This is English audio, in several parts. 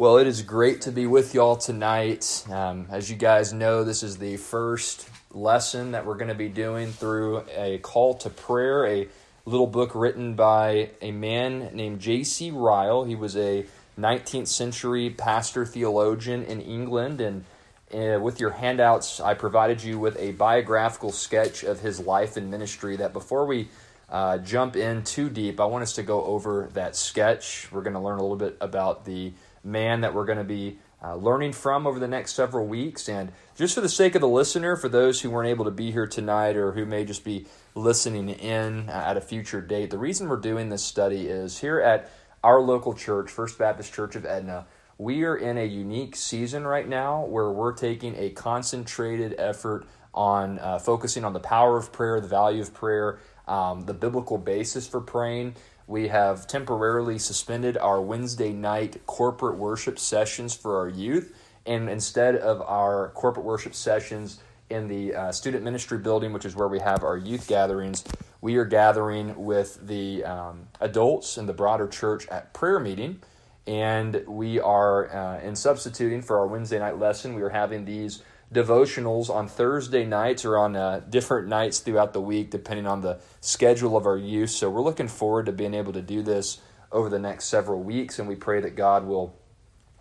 Well, it is great to be with y'all tonight. Um, as you guys know, this is the first lesson that we're going to be doing through a call to prayer, a little book written by a man named J.C. Ryle. He was a 19th century pastor theologian in England. And uh, with your handouts, I provided you with a biographical sketch of his life and ministry that before we uh, jump in too deep, I want us to go over that sketch. We're going to learn a little bit about the man that we're going to be uh, learning from over the next several weeks. And just for the sake of the listener, for those who weren't able to be here tonight or who may just be listening in at a future date, the reason we're doing this study is here at our local church, First Baptist Church of Edna, we are in a unique season right now where we're taking a concentrated effort on uh, focusing on the power of prayer, the value of prayer, um, the biblical basis for praying we have temporarily suspended our Wednesday night corporate worship sessions for our youth. And instead of our corporate worship sessions in the uh, student ministry building, which is where we have our youth gatherings, we are gathering with the um, adults in the broader church at prayer meeting. And we are, uh, in substituting for our Wednesday night lesson, we are having these devotionals on Thursday nights or on uh, different nights throughout the week, depending on the schedule of our youth. So we're looking forward to being able to do this over the next several weeks, and we pray that God will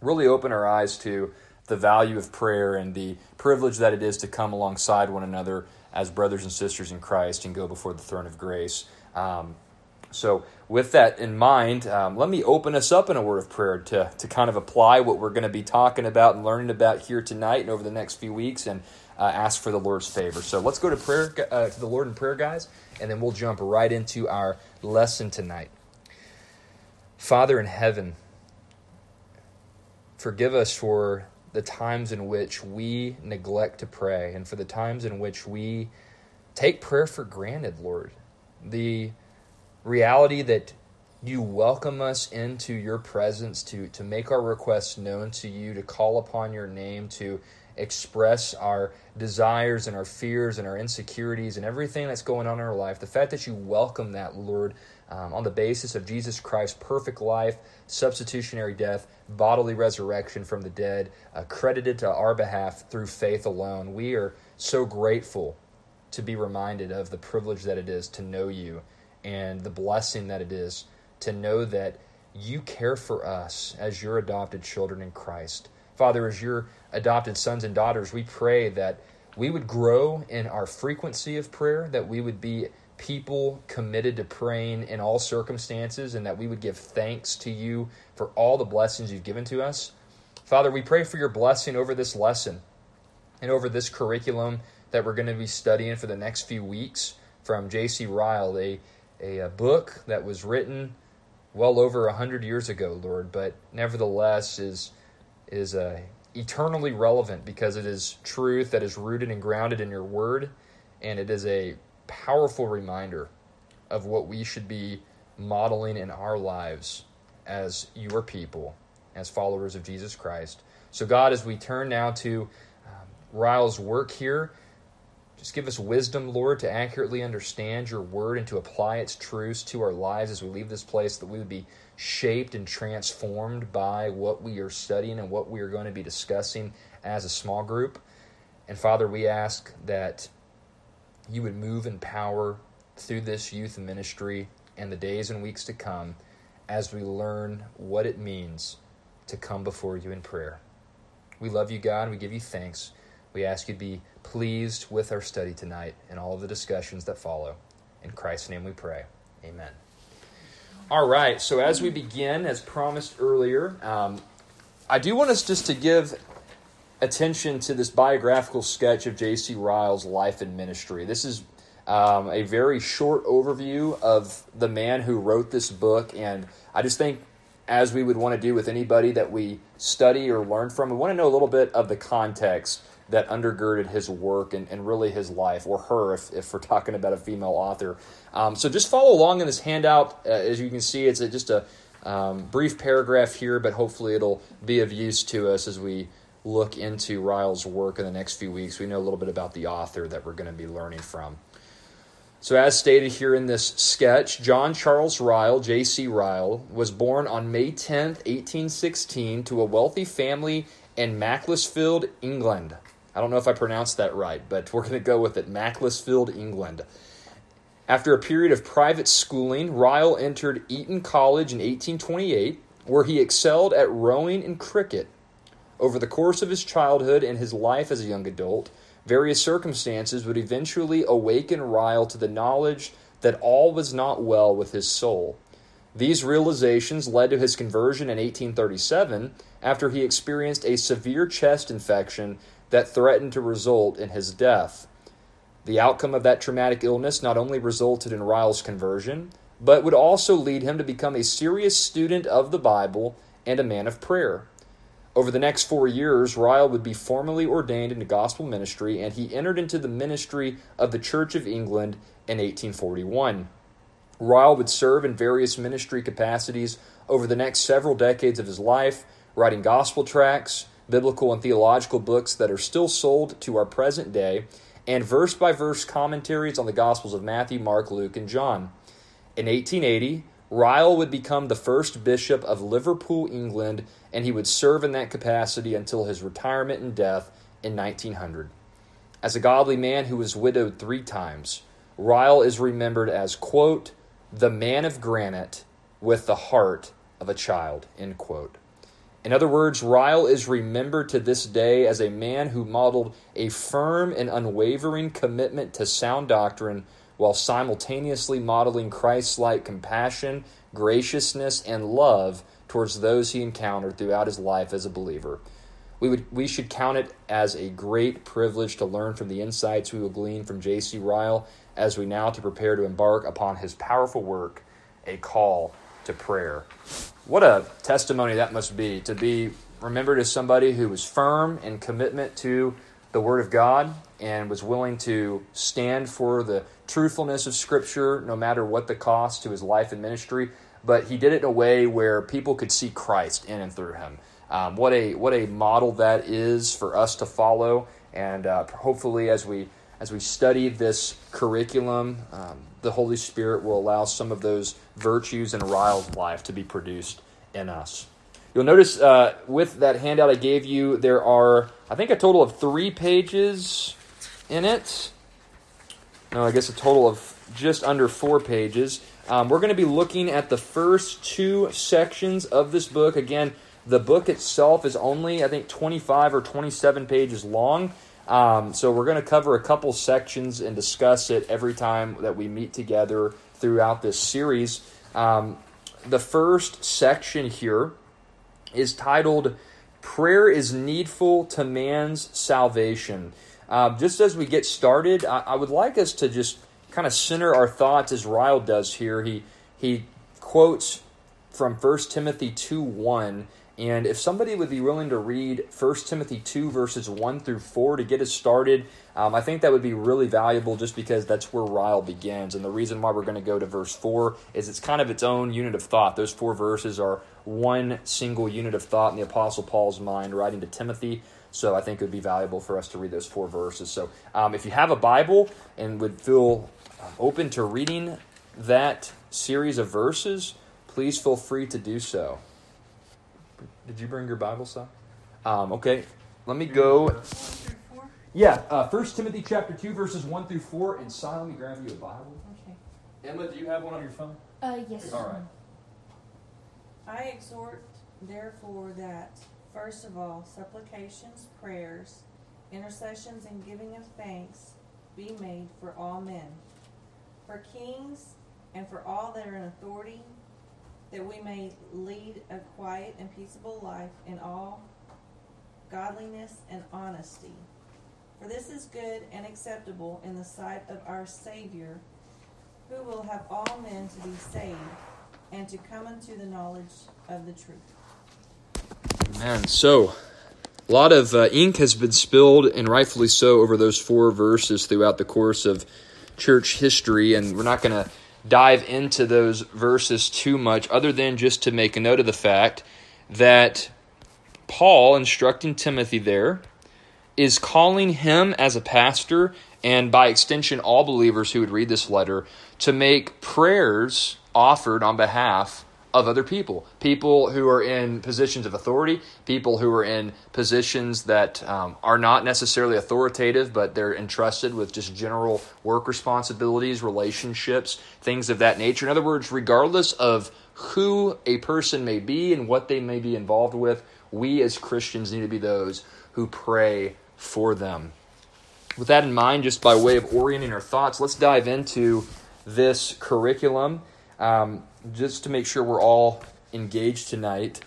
really open our eyes to the value of prayer and the privilege that it is to come alongside one another as brothers and sisters in Christ and go before the throne of grace. Um, so, with that in mind, um, let me open us up in a word of prayer to, to kind of apply what we're going to be talking about and learning about here tonight and over the next few weeks and uh, ask for the Lord's favor. So, let's go to prayer uh, to the Lord in prayer, guys, and then we'll jump right into our lesson tonight. Father in heaven, forgive us for the times in which we neglect to pray and for the times in which we take prayer for granted, Lord. The reality that you welcome us into your presence to, to make our requests known to you, to call upon your name, to express our desires and our fears and our insecurities and everything that's going on in our life. The fact that you welcome that, Lord, um, on the basis of Jesus Christ's perfect life, substitutionary death, bodily resurrection from the dead, accredited to our behalf through faith alone. We are so grateful to be reminded of the privilege that it is to know you and the blessing that it is to know that you care for us as your adopted children in Christ. Father, as your adopted sons and daughters, we pray that we would grow in our frequency of prayer, that we would be people committed to praying in all circumstances, and that we would give thanks to you for all the blessings you've given to us. Father, we pray for your blessing over this lesson and over this curriculum that we're going to be studying for the next few weeks from J.C. Ryle, a a, a book that was written well over a hundred years ago, Lord, but nevertheless is is uh, eternally relevant because it is truth that is rooted and grounded in Your Word, and it is a powerful reminder of what we should be modeling in our lives as Your people, as followers of Jesus Christ. So, God, as we turn now to um, Ryle's work here, just give us wisdom, Lord, to accurately understand your word and to apply its truths to our lives as we leave this place, that we would be shaped and transformed by what we are studying and what we are going to be discussing as a small group. And Father, we ask that you would move in power through this youth ministry and the days and weeks to come as we learn what it means to come before you in prayer. We love you, God, we give you thanks. We ask you to be pleased with our study tonight and all of the discussions that follow. In Christ's name we pray. Amen. All right, so as we begin, as promised earlier, um, I do want us just to give attention to this biographical sketch of J.C. Ryle's life and ministry. This is um, a very short overview of the man who wrote this book, and I just think, as we would want to do with anybody that we study or learn from, we want to know a little bit of the context that undergirded his work and, and really his life, or her, if, if we're talking about a female author. Um, so just follow along in this handout. Uh, as you can see, it's a, just a um, brief paragraph here, but hopefully it'll be of use to us as we look into Ryle's work in the next few weeks. We know a little bit about the author that we're going to be learning from. So, as stated here in this sketch, John Charles Ryle, J.C. Ryle, was born on May 10th, 1816, to a wealthy family in Macclesfield, England. I don't know if I pronounced that right, but we're going to go with it Macclesfield, England. After a period of private schooling, Ryle entered Eton College in 1828, where he excelled at rowing and cricket. Over the course of his childhood and his life as a young adult, various circumstances would eventually awaken Ryle to the knowledge that all was not well with his soul. These realizations led to his conversion in 1837 after he experienced a severe chest infection that threatened to result in his death. The outcome of that traumatic illness not only resulted in Ryle's conversion, but would also lead him to become a serious student of the Bible and a man of prayer. Over the next four years, Ryle would be formally ordained into gospel ministry, and he entered into the ministry of the Church of England in 1841. Ryle would serve in various ministry capacities over the next several decades of his life, writing gospel tracts, biblical and theological books that are still sold to our present day, and verse by verse commentaries on the Gospels of Matthew, Mark, Luke, and John. In 1880, Ryle would become the first bishop of Liverpool, England, and he would serve in that capacity until his retirement and death in 1900. As a godly man who was widowed three times, Ryle is remembered as, quote, the man of granite with the heart of a child, end quote. In other words, Ryle is remembered to this day as a man who modeled a firm and unwavering commitment to sound doctrine while simultaneously modeling Christ like compassion, graciousness, and love towards those he encountered throughout his life as a believer. We, would, we should count it as a great privilege to learn from the insights we will glean from J.C. Ryle as we now to prepare to embark upon his powerful work, A Call to Prayer. What a testimony that must be to be remembered as somebody who was firm in commitment to the Word of God and was willing to stand for the truthfulness of Scripture no matter what the cost to his life and ministry. But he did it in a way where people could see Christ in and through him. Um, what a what a model that is for us to follow, and uh, hopefully, as we as we study this curriculum, um, the Holy Spirit will allow some of those virtues in Ryle's life to be produced in us. You'll notice uh, with that handout I gave you, there are, I think, a total of three pages in it. No, I guess a total of just under four pages. Um, we're going to be looking at the first two sections of this book. Again, the book itself is only, I think, 25 or 27 pages long. Um, so we're going to cover a couple sections and discuss it every time that we meet together throughout this series. Um, the first section here is titled Prayer is Needful to Man's Salvation. Uh, just as we get started, I, I would like us to just kind of center our thoughts as Ryle does here. He, he quotes from 1 Timothy 2 1 and if somebody would be willing to read 1 Timothy 2, verses 1 through 4 to get us started, um, I think that would be really valuable just because that's where Ryle begins. And the reason why we're going to go to verse 4 is it's kind of its own unit of thought. Those four verses are one single unit of thought in the Apostle Paul's mind, writing to Timothy. So I think it would be valuable for us to read those four verses. So um, if you have a Bible and would feel um, open to reading that series of verses, please feel free to do so. Did you bring your Bible, son? Um, okay, let me go. Yeah, uh, First Timothy chapter two, verses one through four, and silently grab you a Bible. Okay. Emma, do you have one on your phone? Uh, yes. All right. I exhort, therefore, that first of all, supplications, prayers, intercessions, and giving of thanks be made for all men, for kings, and for all that are in authority that we may lead a quiet and peaceable life in all godliness and honesty. For this is good and acceptable in the sight of our Savior, who will have all men to be saved and to come unto the knowledge of the truth. Amen. So, a lot of uh, ink has been spilled, and rightfully so, over those four verses throughout the course of church history, and we're not going to dive into those verses too much, other than just to make a note of the fact that Paul, instructing Timothy there, is calling him as a pastor and by extension, all believers who would read this letter, to make prayers offered on behalf of other people, people who are in positions of authority, people who are in positions that um, are not necessarily authoritative, but they're entrusted with just general work responsibilities, relationships, things of that nature. In other words, regardless of who a person may be and what they may be involved with, we as Christians need to be those who pray for them. With that in mind, just by way of orienting our thoughts, let's dive into this curriculum. Um, just to make sure we're all engaged tonight,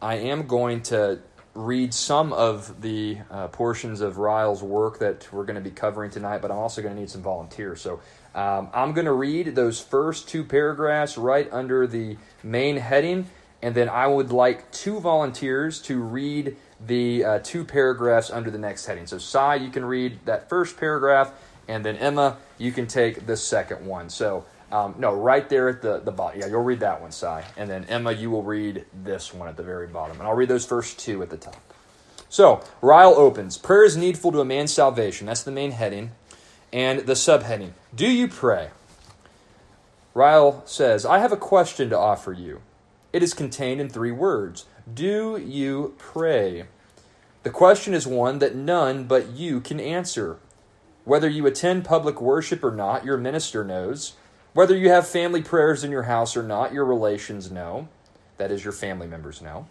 I am going to read some of the uh, portions of Ryle's work that we're going to be covering tonight, but I'm also going to need some volunteers. So um, I'm going to read those first two paragraphs right under the main heading, and then I would like two volunteers to read the uh, two paragraphs under the next heading. So, Sai, you can read that first paragraph, and then Emma, you can take the second one. So, um, no, right there at the, the bottom. Yeah, you'll read that one, Sai. And then Emma, you will read this one at the very bottom. And I'll read those first two at the top. So, Ryle opens Prayer is needful to a man's salvation. That's the main heading. And the subheading Do you pray? Ryle says, I have a question to offer you. It is contained in three words Do you pray? The question is one that none but you can answer. Whether you attend public worship or not, your minister knows. Whether you have family prayers in your house or not, your relations know. That is, your family members know.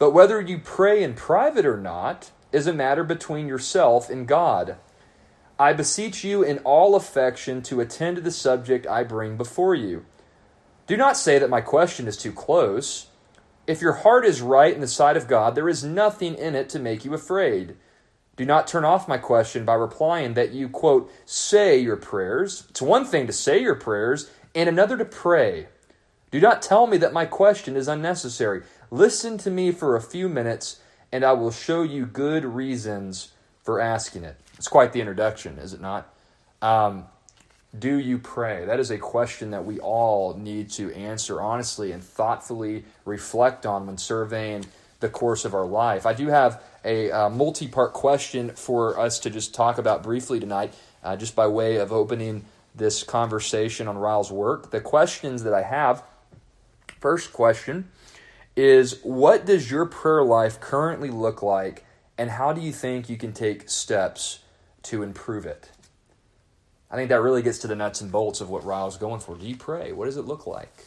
But whether you pray in private or not is a matter between yourself and God. I beseech you in all affection to attend to the subject I bring before you. Do not say that my question is too close. If your heart is right in the sight of God, there is nothing in it to make you afraid. Do not turn off my question by replying that you, quote, say your prayers. It's one thing to say your prayers and another to pray. Do not tell me that my question is unnecessary. Listen to me for a few minutes, and I will show you good reasons for asking it. It's quite the introduction, is it not? Um, do you pray? That is a question that we all need to answer honestly and thoughtfully reflect on when surveying the course of our life. I do have a uh, multi part question for us to just talk about briefly tonight, uh, just by way of opening this conversation on Ryle's work. The questions that I have first question is What does your prayer life currently look like, and how do you think you can take steps to improve it? I think that really gets to the nuts and bolts of what Ryle's going for. Do you pray? What does it look like?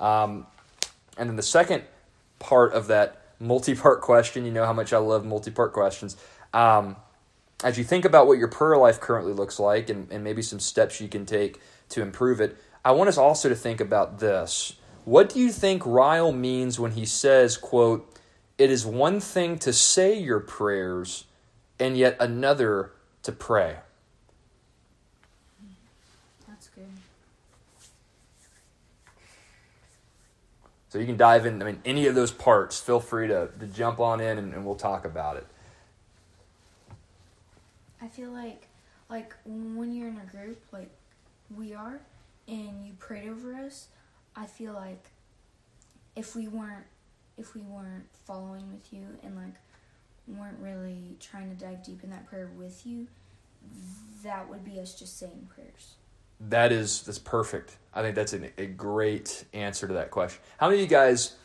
Um, and then the second part of that multi-part question. You know how much I love multi-part questions. Um, as you think about what your prayer life currently looks like and, and maybe some steps you can take to improve it, I want us also to think about this. What do you think Ryle means when he says, quote, it is one thing to say your prayers and yet another to pray? So you can dive in. I mean, any of those parts, feel free to, to jump on in and, and we'll talk about it. I feel like, like when you're in a group, like we are, and you prayed over us, I feel like if we weren't, if we weren't following with you and like weren't really trying to dive deep in that prayer with you, that would be us just saying prayers. That is that's perfect. I think that's an, a great answer to that question. How many of you guys?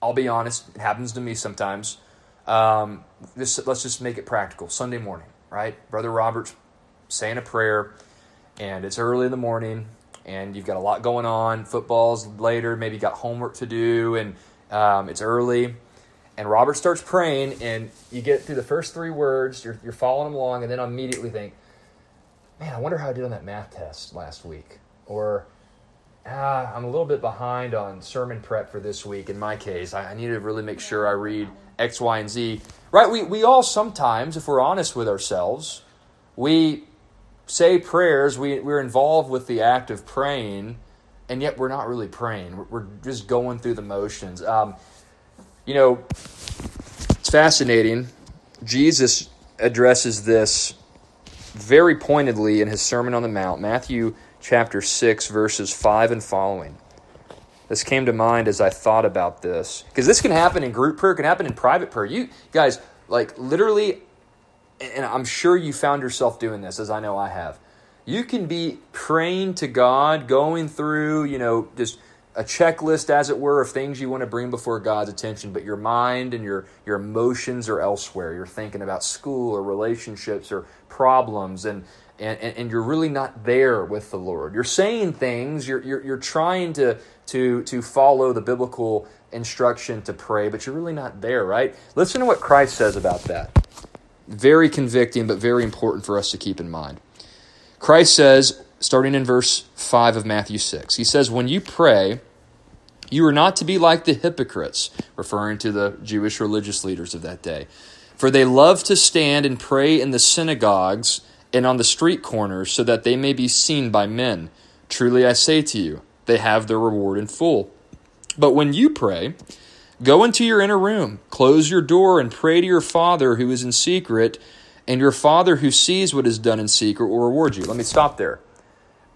I'll be honest. It happens to me sometimes. Um, this let's just make it practical. Sunday morning, right? Brother Robert's saying a prayer, and it's early in the morning, and you've got a lot going on. Football's later. Maybe got homework to do, and um, it's early. And Robert starts praying, and you get through the first three words. You're, you're following him along, and then immediately think, "Man, I wonder how I did on that math test last week." Or ah, I'm a little bit behind on sermon prep for this week. In my case, I, I need to really make sure I read X, Y, and Z. Right? We, we all sometimes, if we're honest with ourselves, we say prayers, we, we're involved with the act of praying, and yet we're not really praying. We're, we're just going through the motions. Um, you know, it's fascinating. Jesus addresses this very pointedly in his Sermon on the Mount, Matthew chapter 6, verses 5 and following. This came to mind as I thought about this. Because this can happen in group prayer, it can happen in private prayer. You guys, like literally, and I'm sure you found yourself doing this, as I know I have. You can be praying to God, going through, you know, just a checklist, as it were, of things you want to bring before God's attention, but your mind and your, your emotions are elsewhere. You're thinking about school or relationships or problems, and, and, and you're really not there with the Lord. You're saying things, you're, you're, you're trying to, to, to follow the biblical instruction to pray, but you're really not there, right? Listen to what Christ says about that. Very convicting, but very important for us to keep in mind. Christ says, starting in verse 5 of Matthew 6, he says, When you pray, you are not to be like the hypocrites, referring to the Jewish religious leaders of that day. For they love to stand and pray in the synagogues and on the street corners so that they may be seen by men. Truly I say to you, they have their reward in full. But when you pray, go into your inner room, close your door, and pray to your Father who is in secret, and your Father who sees what is done in secret will reward you. Let me stop there.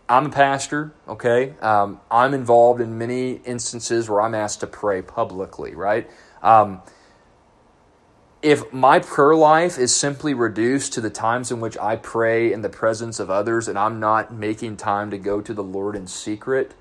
I'm a pastor, okay? Um, I'm involved in many instances where I'm asked to pray publicly, right? Um, if my prayer life is simply reduced to the times in which I pray in the presence of others and I'm not making time to go to the Lord in secret,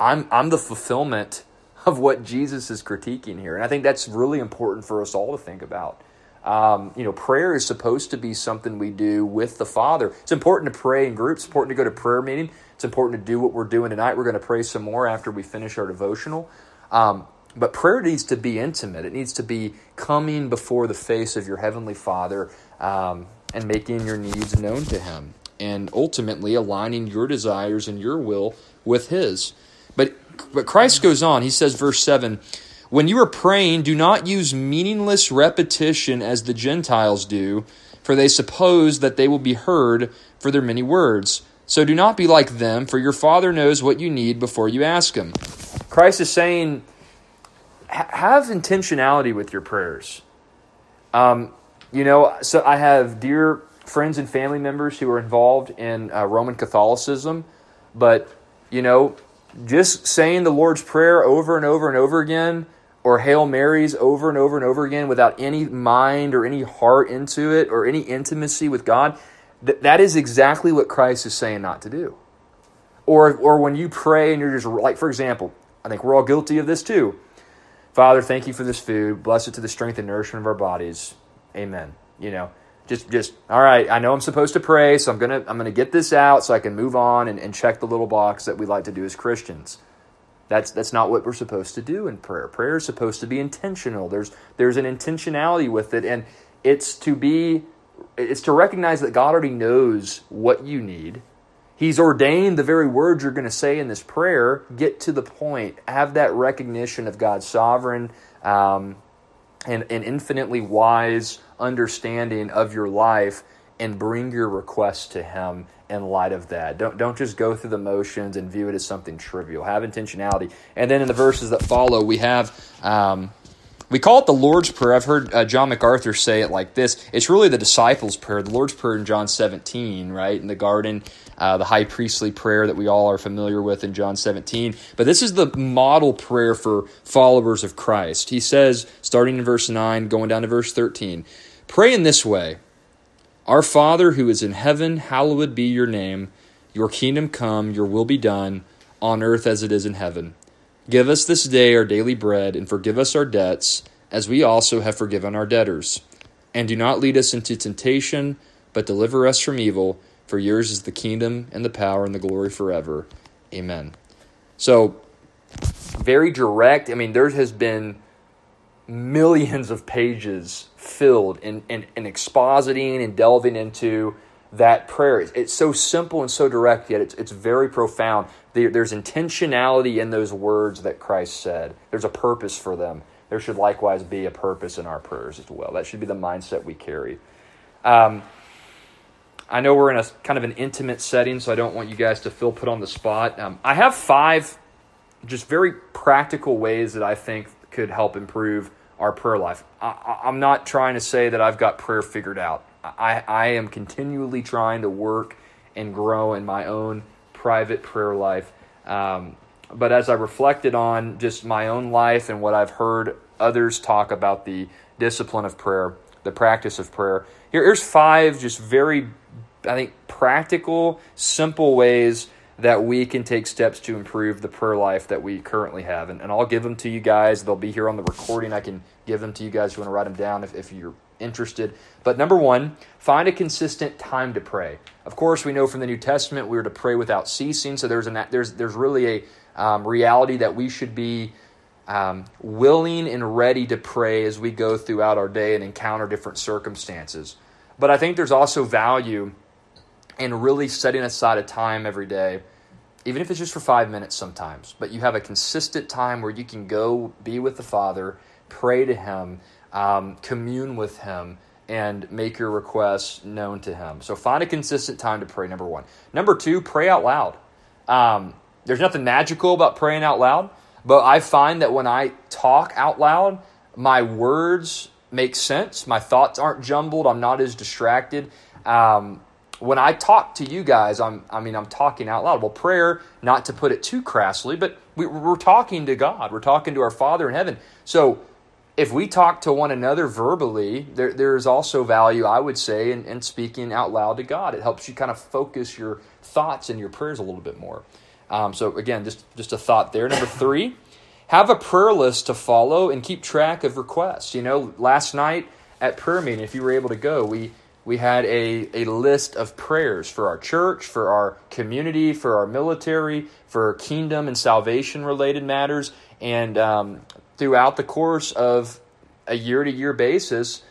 I'm, I'm the fulfillment of what Jesus is critiquing here. And I think that's really important for us all to think about. Um, you know, prayer is supposed to be something we do with the Father. It's important to pray in groups, it's important to go to prayer meeting. It's important to do what we're doing tonight. We're going to pray some more after we finish our devotional. Um, but prayer needs to be intimate. It needs to be coming before the face of your Heavenly Father um, and making your needs known to Him. And ultimately aligning your desires and your will with His. But but Christ goes on. He says, verse 7 When you are praying, do not use meaningless repetition as the Gentiles do, for they suppose that they will be heard for their many words. So do not be like them, for your Father knows what you need before you ask Him. Christ is saying, have intentionality with your prayers. Um, you know, so I have dear friends and family members who are involved in uh, Roman Catholicism, but, you know, just saying the Lord's Prayer over and over and over again, or Hail Marys over and over and over again without any mind or any heart into it or any intimacy with God, th- that is exactly what Christ is saying not to do. Or, or when you pray and you're just like, for example, I think we're all guilty of this too. Father, thank you for this food. Bless it to the strength and nourishment of our bodies. Amen. You know, just just all right i know i'm supposed to pray so i'm gonna i'm gonna get this out so i can move on and, and check the little box that we like to do as christians that's that's not what we're supposed to do in prayer. Prayer is supposed to be intentional. There's there's an intentionality with it and it's to be it's to recognize that god already knows what you need. He's ordained the very words you're going to say in this prayer. Get to the point. Have that recognition of god's sovereign um, and, and infinitely wise understanding of your life and bring your request to him in light of that. Don't don't just go through the motions and view it as something trivial. Have intentionality. And then in the verses that follow, we have um, we call it the Lord's Prayer. I've heard uh, John MacArthur say it like this. It's really the disciples' prayer. The Lord's Prayer in John 17, right in the garden, uh, the high priestly prayer that we all are familiar with in John 17. But this is the model prayer for followers of Christ. He says, starting in verse 9, going down to verse 13. Pray in this way Our Father who is in heaven, hallowed be your name. Your kingdom come, your will be done, on earth as it is in heaven. Give us this day our daily bread, and forgive us our debts, as we also have forgiven our debtors. And do not lead us into temptation, but deliver us from evil. For yours is the kingdom, and the power, and the glory forever. Amen. So, very direct. I mean, there has been millions of pages filled in, in, in expositing and delving into that prayer. It's, it's, so simple and so direct, yet it's, it's very profound. There, there's intentionality in those words that Christ said, there's a purpose for them. There should likewise be a purpose in our prayers as well. That should be the mindset we carry. Um, I know we're in a kind of an intimate setting, so I don't want you guys to feel put on the spot. Um, I have five just very practical ways that I think could help improve our prayer life. I, am not trying to say that I've got prayer figured out. I, I am continually trying to work and grow in my own private prayer life. Um, but as I reflected on just my own life and what I've heard others talk about the discipline of prayer, the practice of prayer. Here, here's five just very, I think, practical, simple ways that we can take steps to improve the prayer life that we currently have. And, and I'll give them to you guys. They'll be here on the recording. I can give them to you guys if you want to write them down if, if you're interested. But number one, find a consistent time to pray. Of course, we know from the New Testament we are to pray without ceasing. So there's an there's there's really a um, reality that we should be um, willing and ready to pray as we go throughout our day and encounter different circumstances. But I think there's also value in really setting aside a time every day, even if it's just for five minutes sometimes. But you have a consistent time where you can go be with the Father, pray to Him, um, commune with Him, and make your requests known to Him. So find a consistent time to pray, number one. Number two, pray out loud. Um, there's nothing magical about praying out loud. But I find that when I talk out loud, my words make sense. My thoughts aren't jumbled. I'm not as distracted. Um, when I talk to you guys, I'm, I mean, I'm talking out loud. Well, prayer, not to put it too crassly, but we, we're talking to God. We're talking to our Father in heaven. So if we talk to one another verbally, there, there's also value, I would say, in, in speaking out loud to God. It helps you kind of focus your thoughts and your prayers a little bit more. Um, so again, just just a thought there. Number three, have a prayer list to follow and keep track of requests. You know, last night at prayer meeting, if you were able to go, we we had a, a list of prayers for our church, for our community, for our military, for kingdom and salvation related matters. And um, throughout the course of a year to year basis,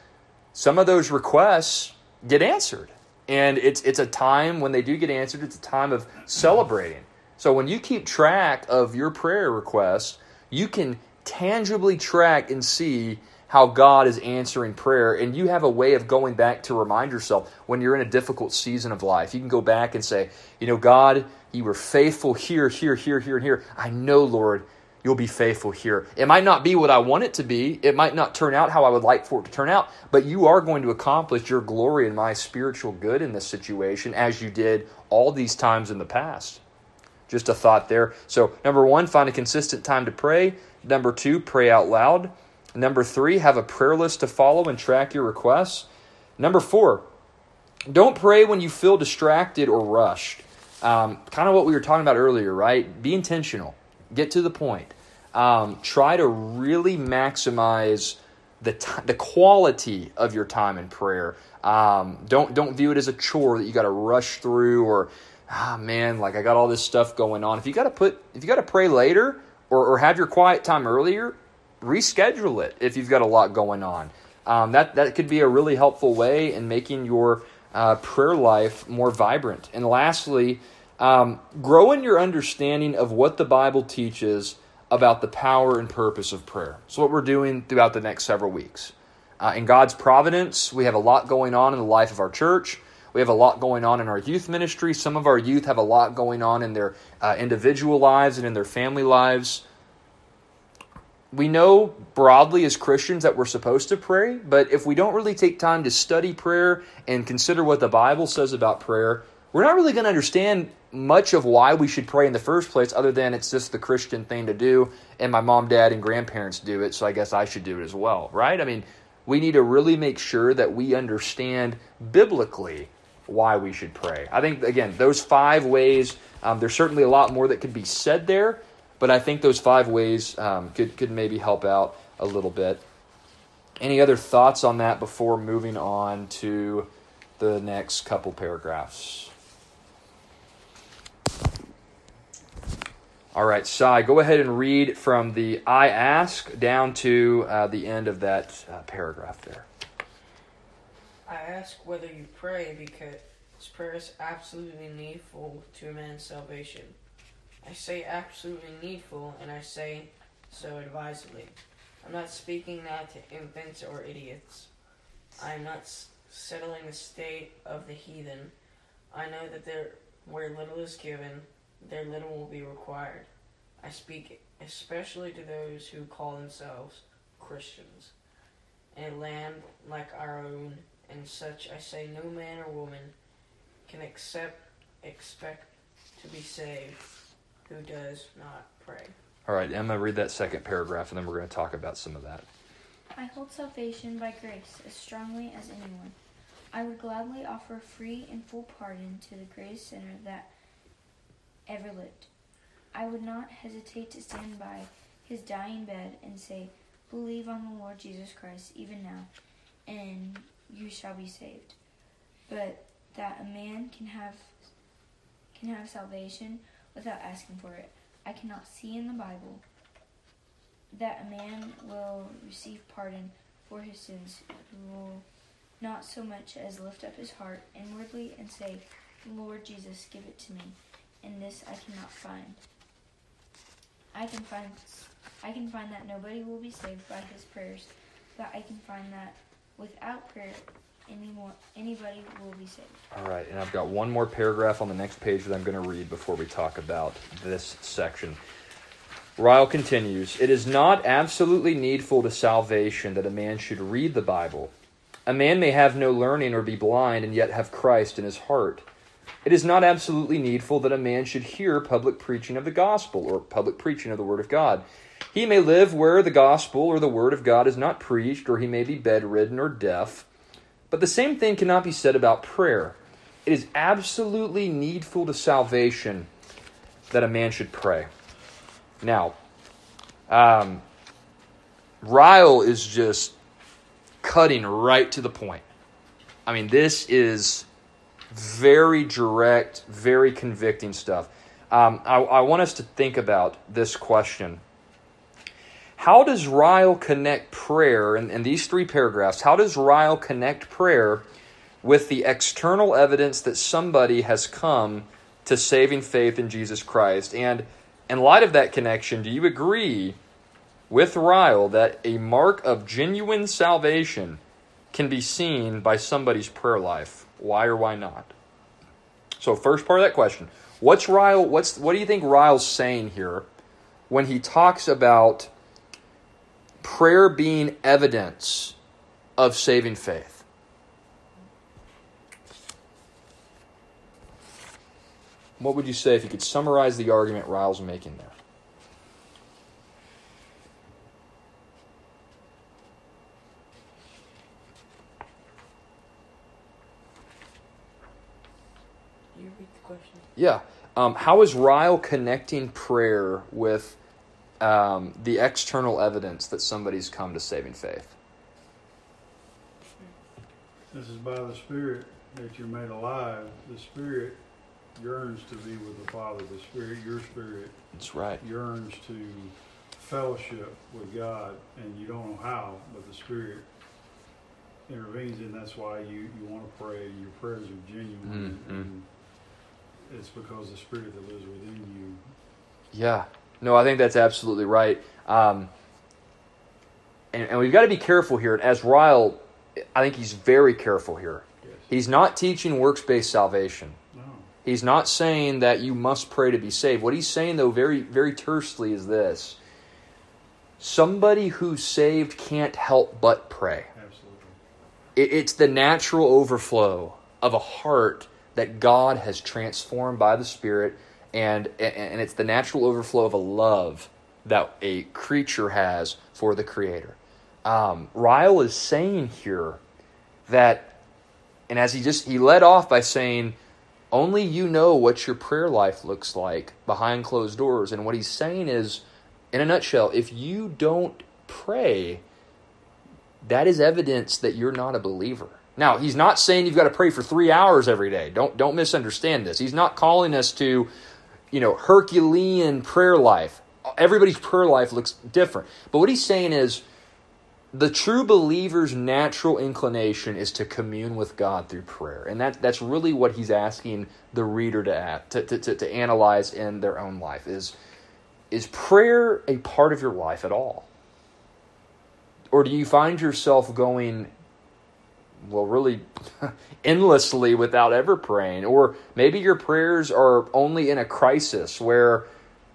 some of those requests get answered. And it's, it's a time when they do get answered, it's a time of celebrating. So when you keep track of your prayer requests, you can tangibly track and see how God is answering prayer. And you have a way of going back to remind yourself when you're in a difficult season of life. You can go back and say, you know, God, you were faithful here, here, here, here, and here. I know, Lord, you'll be faithful here. It might not be what I want it to be, it might not turn out how I would like for it to turn out, but you are going to accomplish your glory and my spiritual good in this situation as you did all these times in the past. Just a thought there. So, number one, find a consistent time to pray. Number two, pray out loud. Number three, have a prayer list to follow and track your requests. Number four, don't pray when you feel distracted or rushed. Um, kind of what we were talking about earlier, right? Be intentional, get to the point. Um, try to really maximize the, t- the quality of your time in prayer. Um, don't, don't view it as a chore that you got to rush through or ah man, like I got all this stuff going on. If you got to put, if you got to pray later or, or have your quiet time earlier, reschedule it if you've got a lot going on. Um, that that could be a really helpful way in making your uh, prayer life more vibrant. And lastly, um, grow in your understanding of what the Bible teaches about the power and purpose of prayer. So, what we're doing throughout the next several weeks. Uh, in God's providence, we have a lot going on in the life of our church. We have a lot going on in our youth ministry. Some of our youth have a lot going on in their uh, individual lives and in their family lives. We know broadly as Christians that we're supposed to pray, but if we don't really take time to study prayer and consider what the Bible says about prayer, we're not really going to understand much of why we should pray in the first place, other than it's just the Christian thing to do, and my mom, dad, and grandparents do it, so I guess I should do it as well, right? I mean, we need to really make sure that we understand biblically why we should pray. I think, again, those five ways, um, there's certainly a lot more that could be said there, but I think those five ways um, could, could maybe help out a little bit. Any other thoughts on that before moving on to the next couple paragraphs? All right, Sai, go ahead and read from the I ask down to uh, the end of that uh, paragraph there. I ask whether you pray because prayer is absolutely needful to a man's salvation. I say absolutely needful, and I say so advisedly. I'm not speaking now to infants or idiots. I am not s- settling the state of the heathen. I know that there, where little is given, there little will be required. I speak especially to those who call themselves Christians. In a land like our own, and such I say no man or woman can accept expect to be saved who does not pray. All right, Emma, read that second paragraph, and then we're going to talk about some of that. I hold salvation by grace as strongly as anyone. I would gladly offer free and full pardon to the greatest sinner that ever lived. I would not hesitate to stand by his dying bed and say, Believe on the Lord Jesus Christ even now, and you shall be saved. But that a man can have can have salvation without asking for it. I cannot see in the Bible that a man will receive pardon for his sins who will not so much as lift up his heart inwardly and say, Lord Jesus, give it to me. And this I cannot find. I can find I can find that nobody will be saved by his prayers, but I can find that without prayer anybody will be saved. All right, and I've got one more paragraph on the next page that I'm going to read before we talk about this section. Ryle continues It is not absolutely needful to salvation that a man should read the Bible. A man may have no learning or be blind and yet have Christ in his heart. It is not absolutely needful that a man should hear public preaching of the gospel or public preaching of the Word of God. He may live where the gospel or the Word of God is not preached, or he may be bedridden or deaf. But the same thing cannot be said about prayer. It is absolutely needful to salvation that a man should pray. Now, um, Ryle is just cutting right to the point. I mean, this is very direct, very convicting stuff. Um, I, I want us to think about this question. How does Ryle connect prayer, in, these three paragraphs, how does Ryle connect prayer with the external evidence that somebody has come to saving faith in Jesus Christ? And in light of that connection, do you agree with Ryle that a mark of genuine salvation can be seen by somebody's prayer life? Why or why not? So, first part of that question: What's Ryle? What's what do you think Ryle's saying here when he talks about prayer being evidence of saving faith? What would you say if you could summarize the argument Ryle's making there? You read the question. Yeah. Um, how is Ryle connecting prayer with um, the external evidence that somebody's come to saving faith? This is by the Spirit that you're made alive. The Spirit yearns to be with the Father. The Spirit, your Spirit, That's right. yearns to fellowship with God, and you don't know how, but the Spirit intervenes, and that's why you, you want to pray, your prayers are genuine, Mhm. and it's because the Spirit that lives within you. Yeah. No, I think that's absolutely right. Um, and, and we've got to be careful here. And as Ryle, I think he's very careful here. Yes. He's not teaching works based salvation. No. He's not saying that you must pray to be saved. What he's saying, though, very, very tersely, is this somebody who's saved can't help but pray. Absolutely. It, it's the natural overflow of a heart that God has transformed by the Spirit, and, and it's the natural overflow of a love that a creature has for the Creator. Um, Ryle is saying here that, and as he just he led off by saying, only you know what your prayer life looks like behind closed doors. And what he's saying is, in a nutshell, if you don't pray, that is evidence that you're not a believer. Now, he's not saying you've got to pray for three hours every day. Don't don't misunderstand this. He's not calling us to, you know, Herculean prayer life. Everybody's prayer life looks different. But what he's saying is the true believer's natural inclination is to commune with God through prayer. And that, that's really what he's asking the reader to, to, to, to, to analyze in their own life. Is, is prayer a part of your life at all? Or do you find yourself going, well, really endlessly without ever praying? Or maybe your prayers are only in a crisis where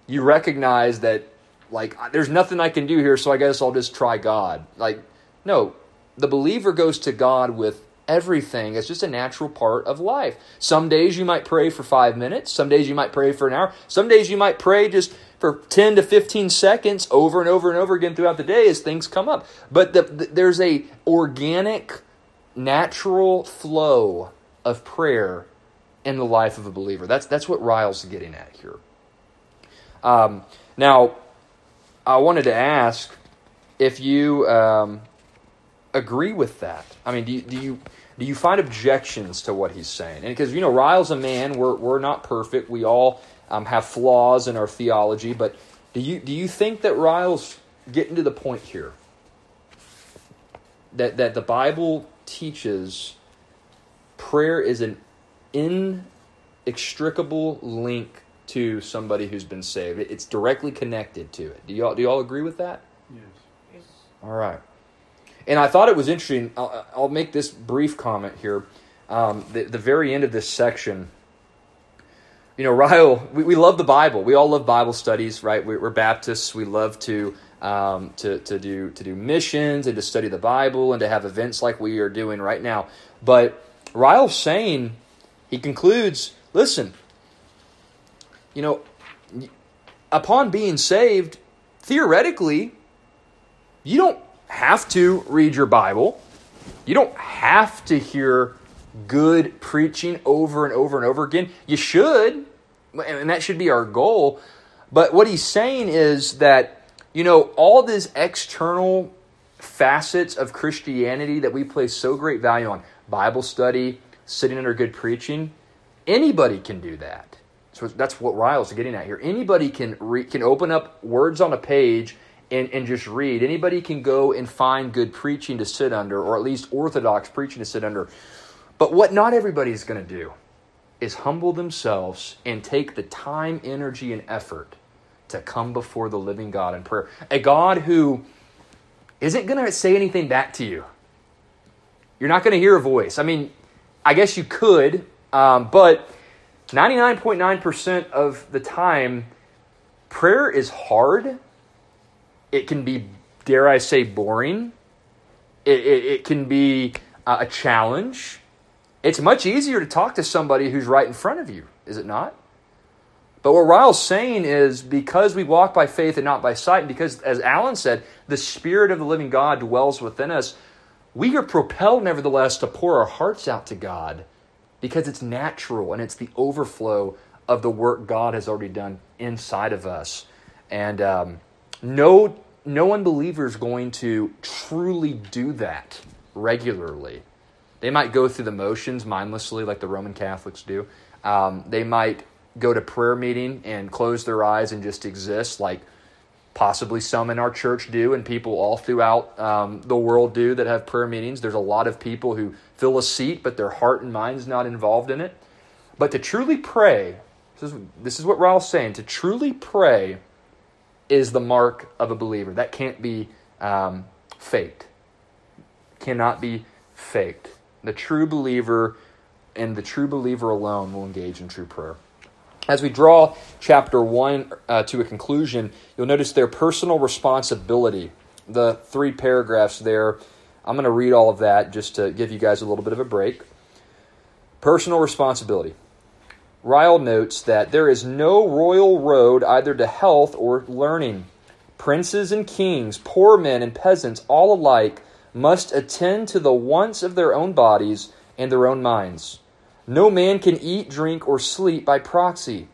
you recognize that like uh, there's nothing I can do here, so I guess I'll just try God. Like, no, the believer goes to God with everything. It's just a natural part of life. Some days you might pray for five minutes. Some days you might pray for an hour. Some days you might pray just for 10 to 15 seconds over and over and over again throughout the day as things come up. But the, the, there's a organic, natural flow of prayer in the life of a believer. That's, that's what Ryle's getting at here. Um, now, I wanted to ask if you um, agree with that. I mean, do you, do you do you find objections to what he's saying? And because you know, Ryle's a man. We're we're not perfect. We all um, have flaws in our theology. But do you do you think that Ryle's getting to the point here that that the Bible teaches prayer is an inextricable link to somebody who's been saved. It's directly connected to it. Do y'all do y'all agree with that? Yes. Yes. All right. And I thought it was interesting. I'll, I'll make this brief comment here. Um, the, the very end of this section, you know, Ryle, we, we love the Bible. We all love Bible studies, right? We, we're Baptists. We love to, um, to, to, do, to do missions and to study the Bible and to have events like we are doing right now. But Ryle's saying, he concludes, listen, you know, upon being saved, theoretically, you don't have to read your Bible. You don't have to hear good preaching over and over and over again. You should, and that should be our goal. But what he's saying is that, you know, all these external facets of Christianity that we place so great value on Bible study, sitting under good preaching anybody can do that. So that's what Ryle's getting at here. Anybody can re- can open up words on a page and, and just read. Anybody can go and find good preaching to sit under, or at least orthodox preaching to sit under. But what not everybody is going to do is humble themselves and take the time, energy, and effort to come before the living God in prayer. A God who isn't going to say anything back to you. You're not going to hear a voice. I mean, I guess you could, um, but 99.9% of the time, prayer is hard it can be, dare I say, boring. It, it, it can be uh, a challenge. It's much easier to talk to somebody who's right in front of you, is it not? But what Ryle's saying is because we walk by faith and not by sight, and because, as Alan said, the Spirit of the living God dwells within us, we are propelled, nevertheless, to pour our hearts out to God because it's natural and it's the overflow of the work God has already done inside of us. And um, no, no unbeliever is going to truly do that regularly. They might go through the motions mindlessly, like the Roman Catholics do. Um, they might go to prayer meeting and close their eyes and just exist, like possibly some in our church do, and people all throughout um, the world do that have prayer meetings. There's a lot of people who fill a seat, but their heart and mind is not involved in it. But to truly pray, this is, this is what Ryle's saying, to truly pray is the mark of a believer. That can't be um, faked. Cannot be faked. The true believer and the true believer alone will engage in true prayer. As we draw chapter 1 uh, to a conclusion, you'll notice their personal responsibility. The three paragraphs there, I'm going to read all of that just to give you guys a little bit of a break. Personal responsibility. Ryle notes that there is no royal road either to health or learning. Princes and kings, poor men and peasants, all alike, must attend to the wants of their own bodies and their own minds. No man can eat, drink, or sleep by proxy.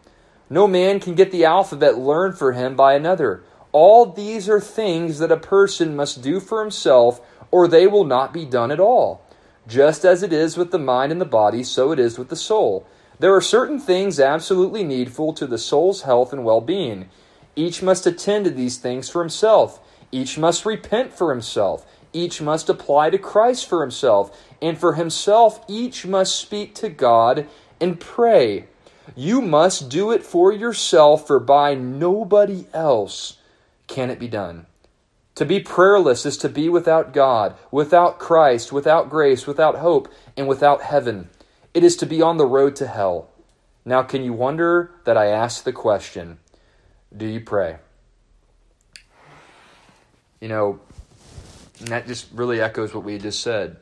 No man can get the alphabet learned for him by another. All these are things that a person must do for himself, or they will not be done at all. Just as it is with the mind and the body, so it is with the soul. There are certain things absolutely needful to the soul's health and well being. Each must attend to these things for himself. Each must repent for himself. Each must apply to Christ for himself. And for himself, each must speak to God and pray. You must do it for yourself, for by nobody else can it be done. To be prayerless is to be without God, without Christ, without grace, without hope, and without heaven. It is to be on the road to hell. Now, can you wonder that I ask the question do you pray? You know, that just really echoes what we just said.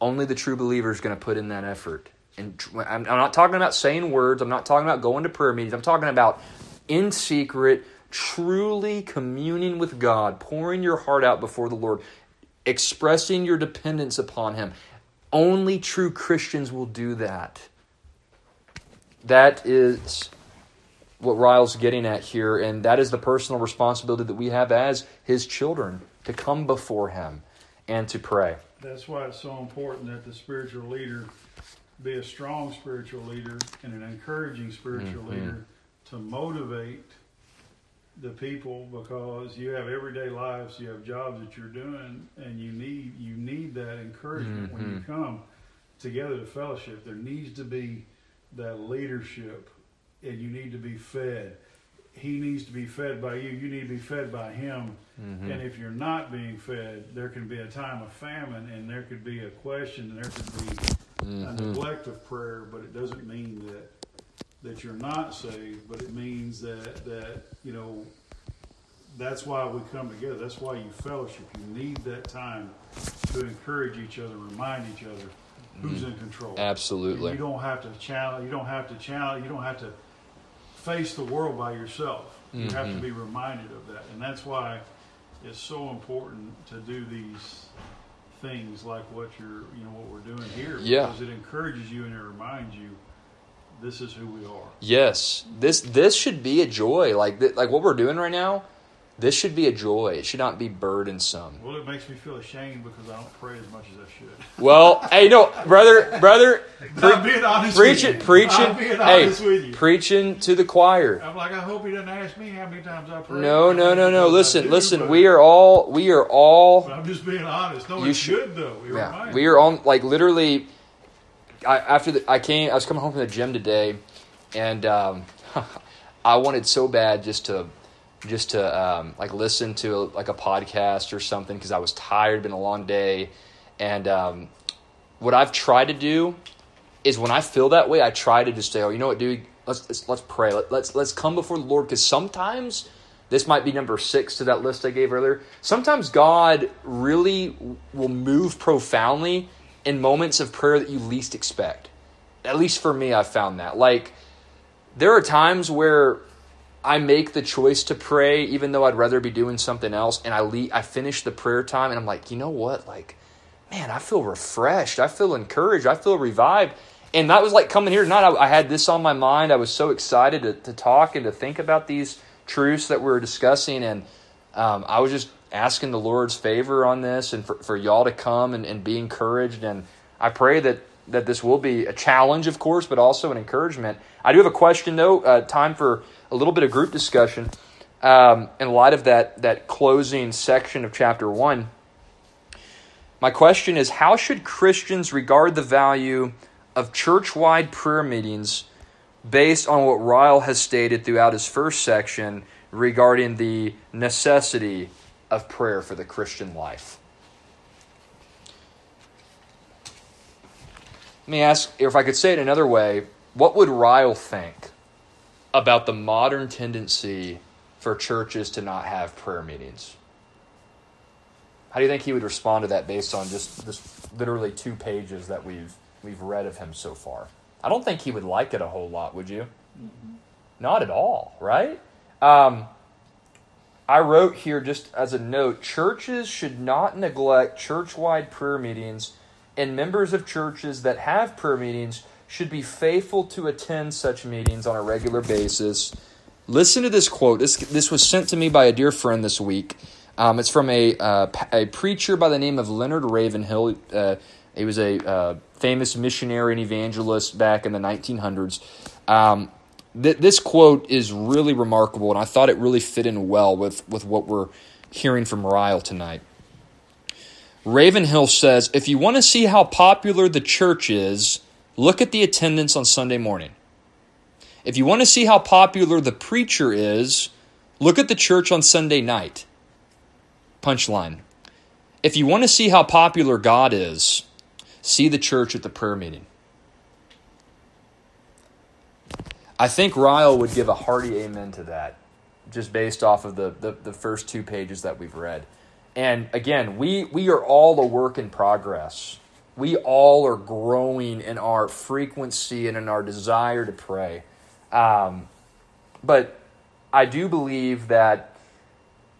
only the true believer is going to put in that effort. And I'm, I'm not talking about saying words. I'm not talking about going to prayer meetings. I'm talking about in secret, truly communing with God, pouring your heart out before the Lord, expressing your dependence upon Him. Only true Christians will do that. That is what Ryle's getting at here, and that is the personal responsibility that we have as his children to come before him and to pray. That's why it's so important that the spiritual leader be a strong spiritual leader and an encouraging spiritual Mhm. leader to motivate the people because you have everyday lives, you have jobs that you're doing, and you need you need that encouragement when you Mhm. come together to fellowship. There needs to be that leadership, and you need to be fed. He needs to be fed by you. You need to be fed by him. Mhm. And if you're not being fed, there can be a time of famine, and there could be a question, and there could be a Mhm. neglect of prayer. But it doesn't mean that that you're not saved. But it means that that you know that's why we come together. That's why you fellowship. You need that time to encourage each other, remind each other who's in control. Absolutely. you don't have to challenge. You don't have to challenge. You don't have to face the world by yourself. You have to Mhm. be reminded of that, and that's why it's so important to do these things like what you're, you know, what we're doing here. Yeah. Because it encourages you and it reminds you, this is who we are. Yes, this this should be a joy. Like th- like what we're doing right now. This should be a joy. It should not be burdensome. Well, it makes me feel ashamed because I don't pray as much as I should. Well, hey, no, brother, brother, I'm being honest preach with it, you. preaching. I'm being Hey, with you. preaching to the choir. I'm like, I hope he doesn't ask me how many times I pray. No, no, no, no. Listen, do, listen. but- We are all, we are all I'm just being honest. No, You should- though. It Yeah, reminds we are on like literally. I, after the, I came, I was coming home from the gym today, and um, I wanted so bad just to, just to um, like listen to like a podcast or something because I was tired, been a long day, and um, what I've tried to do is when I feel that way, I try to just say, oh, you know what, dude, let's let's, let's pray, Let, let's let's come before the Lord because sometimes this might be number six to that list I gave earlier. Sometimes God really will move profoundly in moments of prayer that you least expect. At least for me, I've found that. Like, there are times where I make the choice to pray, even though I'd rather be doing something else, and I I finish the prayer time, and I'm like, you know what? Like, man, I feel refreshed. I feel encouraged. I feel revived. And that was like coming here tonight. I, I had this on my mind. I was so excited to, to talk and to think about these truths that we were discussing. And um, I was just asking the Lord's favor on this and for, for y'all to come and, and be encouraged. And I pray that, that this will be a challenge, of course, but also an encouragement. I do have a question, though. Uh, time for a little bit of group discussion. Um, in light of that, that closing section of chapter 1, my question is How should Christians regard the value of church wide prayer meetings based on what Ryle has stated throughout his first section regarding the necessity of prayer for the Christian life? Let me ask, if I could say it another way, what would Ryle think about the modern tendency for churches to not have prayer meetings? How do you think he would respond to that based on just just literally two pages that we've we've read of him so far? I don't think he would like it a whole lot, would you? Not at all, right? Um, I wrote here just as a note churches should not neglect church wide prayer meetings, and members of churches that have prayer meetings should be faithful to attend such meetings on a regular basis. Listen to this quote. This, this was sent to me by a dear friend this week. Um, it's from a, uh, a preacher by the name of Leonard Ravenhill. Uh, he was a uh, famous missionary and evangelist back in the 1900s. Um, th- this quote is really remarkable, and I thought it really fit in well with, with what we're hearing from Ryle tonight. Ravenhill says if you want to see how popular the church is, look at the attendance on Sunday morning. If you want to see how popular the preacher is, look at the church on Sunday night. Punchline. If you want to see how popular God is, see the church at the prayer meeting. I think Ryle would give a hearty amen to that, just based off of the, the, the first two pages that we've read. And again, we, we are all a work in progress. we all are growing in our frequency and in our desire to pray. Um, but I do believe that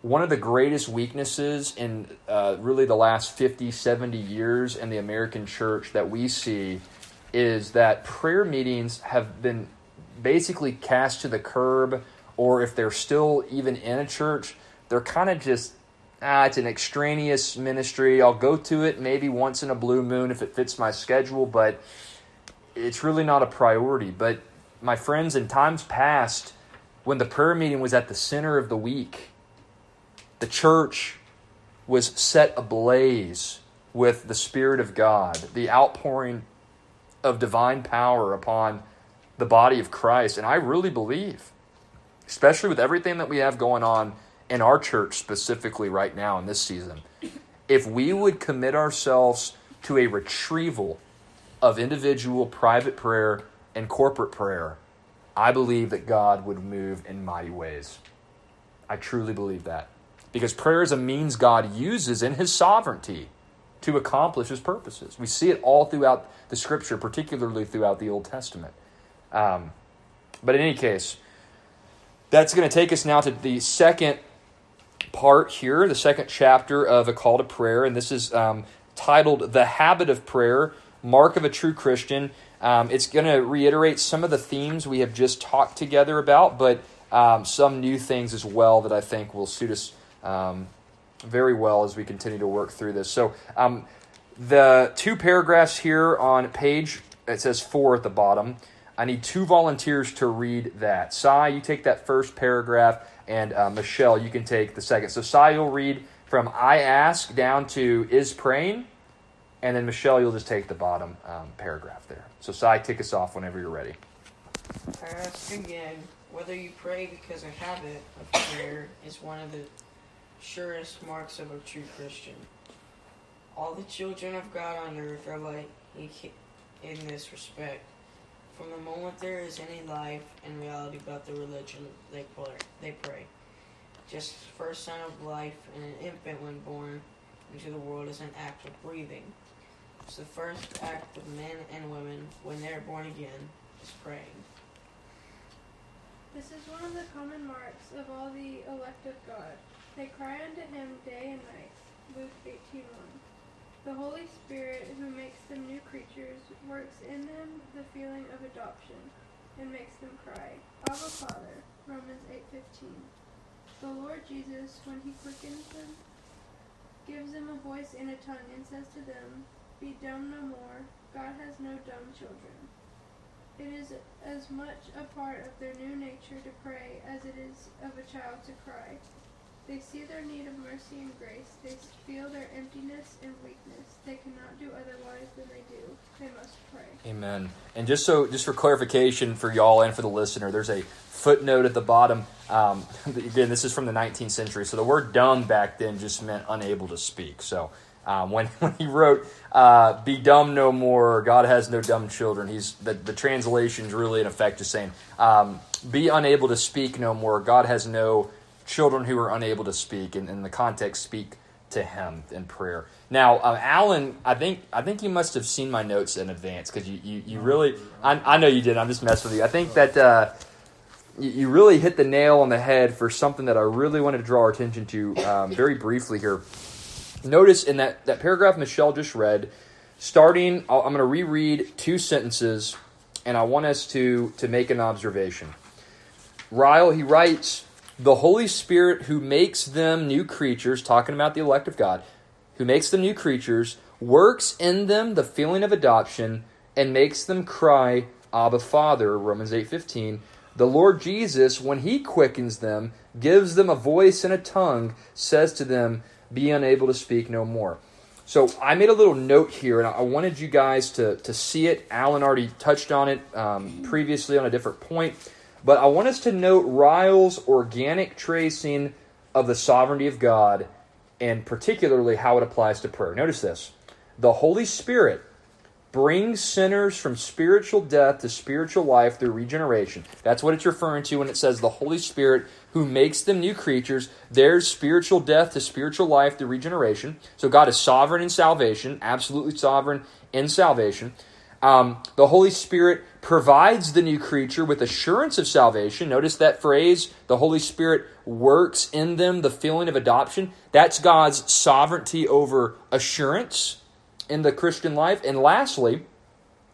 one of the greatest weaknesses in uh, really the last 50, 70 years in the American church that we see is that prayer meetings have been basically cast to the curb, or if they're still even in a church, they're kind of just ah, it's an extraneous ministry. I'll go to it maybe once in a blue moon if it fits my schedule, but it's really not a priority. But my friends, in times past, when the prayer meeting was at the center of the week, the church was set ablaze with the Spirit of God, the outpouring of divine power upon the body of Christ. And I really believe, especially with everything that we have going on in our church specifically right now in this season, if we would commit ourselves to a retrieval of individual private prayer and corporate prayer, I believe that God would move in mighty ways. I truly believe that. Because prayer is a means God uses in his sovereignty to accomplish his purposes. We see it all throughout the scripture, particularly throughout the Old Testament. Um, but in any case, that's going to take us now to the second part here, the second chapter of A Call to Prayer, and this is um, titled The Habit of Prayer Mark of a True Christian. Um, it's going to reiterate some of the themes we have just talked together about, but um, some new things as well that I think will suit us um, very well as we continue to work through this. So, um, the two paragraphs here on page, it says four at the bottom. I need two volunteers to read that. Sai, you take that first paragraph, and uh, Michelle, you can take the second. So, Sai, you'll read from I ask down to is praying, and then Michelle, you'll just take the bottom um, paragraph there. So, Sai, kick us off whenever you're ready. I ask again whether you pray because a habit of prayer is one of the surest marks of a true Christian. All the children of God on earth are like in this respect. From the moment there is any life and reality about the religion, they pray. They pray. Just first sign of life in an infant when born into the world is an act of breathing. It's the first act of men and women when they are born again is praying. This is one of the common marks of all the elect of God. They cry unto him day and night. Luke 18.1 The Holy Spirit, who makes them new creatures, works in them the feeling of adoption, and makes them cry, Abba Father. Romans 8.15 The Lord Jesus, when he quickens them, gives them a voice and a tongue, and says to them, Be dumb no more. God has no dumb children. It is as much a part of their new nature to pray as it is of a child to cry. They see their need of mercy and grace. They feel their emptiness and weakness. They cannot do otherwise than they do. They must pray. Amen. And just so, just for clarification for y'all and for the listener, there's a footnote at the bottom. Um, again, this is from the 19th century, so the word "dumb" back then just meant unable to speak. So um, when when he wrote uh, "Be dumb no more," God has no dumb children. He's the the translation's really in effect just saying, um, "Be unable to speak no more." God has no children who are unable to speak, and in the context, speak to Him in prayer. Now, uh, Alan, I think I think you must have seen my notes in advance because you, you, you really I, I know you did. I'm just messing with you. I think that uh, you, you really hit the nail on the head for something that I really wanted to draw our attention to um, very briefly here. Notice in that, that paragraph Michelle just read, starting, i am going to reread two sentences, and I want us to, to make an observation. Ryle, he writes, the Holy Spirit who makes them new creatures, talking about the elect of God, who makes them new creatures, works in them the feeling of adoption and makes them cry, Abba Father, Romans 8:15. The Lord Jesus, when he quickens them, gives them a voice and a tongue, says to them, Be unable to speak no more. So I made a little note here, and I wanted you guys to, to see it. Alan already touched on it um, previously on a different point. But I want us to note Ryle's organic tracing of the sovereignty of God and particularly how it applies to prayer. Notice this the Holy Spirit brings sinners from spiritual death to spiritual life through regeneration. That's what it's referring to when it says the Holy Spirit who makes them new creatures. There's spiritual death to spiritual life through regeneration. So God is sovereign in salvation, absolutely sovereign in salvation. Um, the Holy Spirit provides the new creature with assurance of salvation. Notice that phrase the Holy Spirit works in them the feeling of adoption. That's God's sovereignty over assurance in the Christian life. And lastly,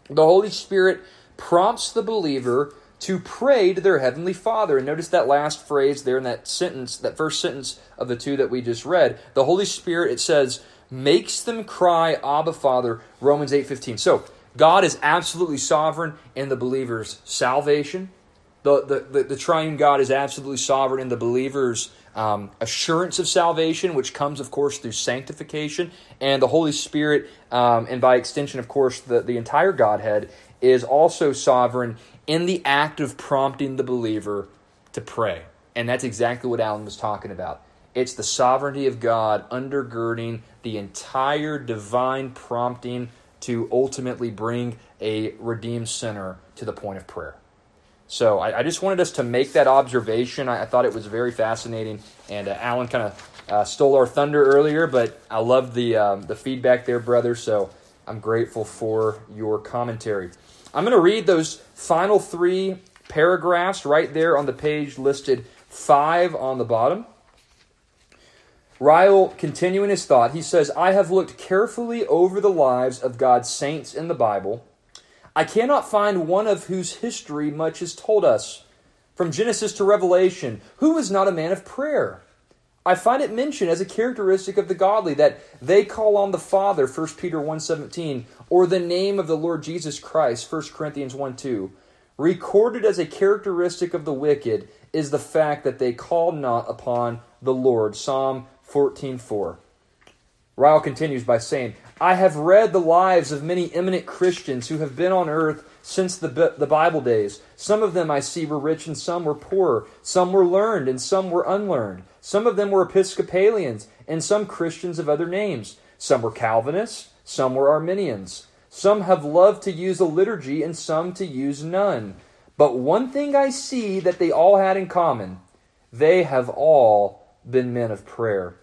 the Holy Spirit prompts the believer to pray to their heavenly Father. And notice that last phrase there in that sentence, that first sentence of the two that we just read. The Holy Spirit, it says, makes them cry, Abba, Father, Romans 8.15. So, God is absolutely sovereign in the believer's salvation. The, the, the, the triune God is absolutely sovereign in the believer's um, assurance of salvation, which comes, of course, through sanctification. And the Holy Spirit, um, and by extension, of course, the, the entire Godhead, is also sovereign in the act of prompting the believer to pray. And that's exactly what Alan was talking about. It's the sovereignty of God undergirding the entire divine prompting to ultimately bring a redeemed sinner to the point of prayer. So I, I just wanted us to make that observation. I, I thought it was very fascinating, and uh, Alan kind of uh, stole our thunder earlier, but I love the um, the feedback there, brother. So I'm grateful for your commentary. I'm going to read those final three paragraphs right there on the page listed five on the bottom. Ryle, continuing his thought, he says, I have looked carefully over the lives of God's saints in the Bible. I cannot find one of whose history much is told us. From Genesis to Revelation, who is not a man of prayer? I find it mentioned as a characteristic of the godly that they call on the Father, 1 Peter 1.17, or the name of the Lord Jesus Christ, 1 Corinthians 1.2. Recorded as a characteristic of the wicked is the fact that they call not upon the Lord, Psalm 14.4. Ryle continues by saying, I have read the lives of many eminent Christians who have been on earth since the, the Bible days. Some of them I see were rich and some were poor. Some were learned and some were unlearned. Some of them were Episcopalians and some Christians of other names. Some were Calvinists, some were Arminians. Some have loved to use a liturgy and some to use none. But one thing I see that they all had in common they have all been men of prayer.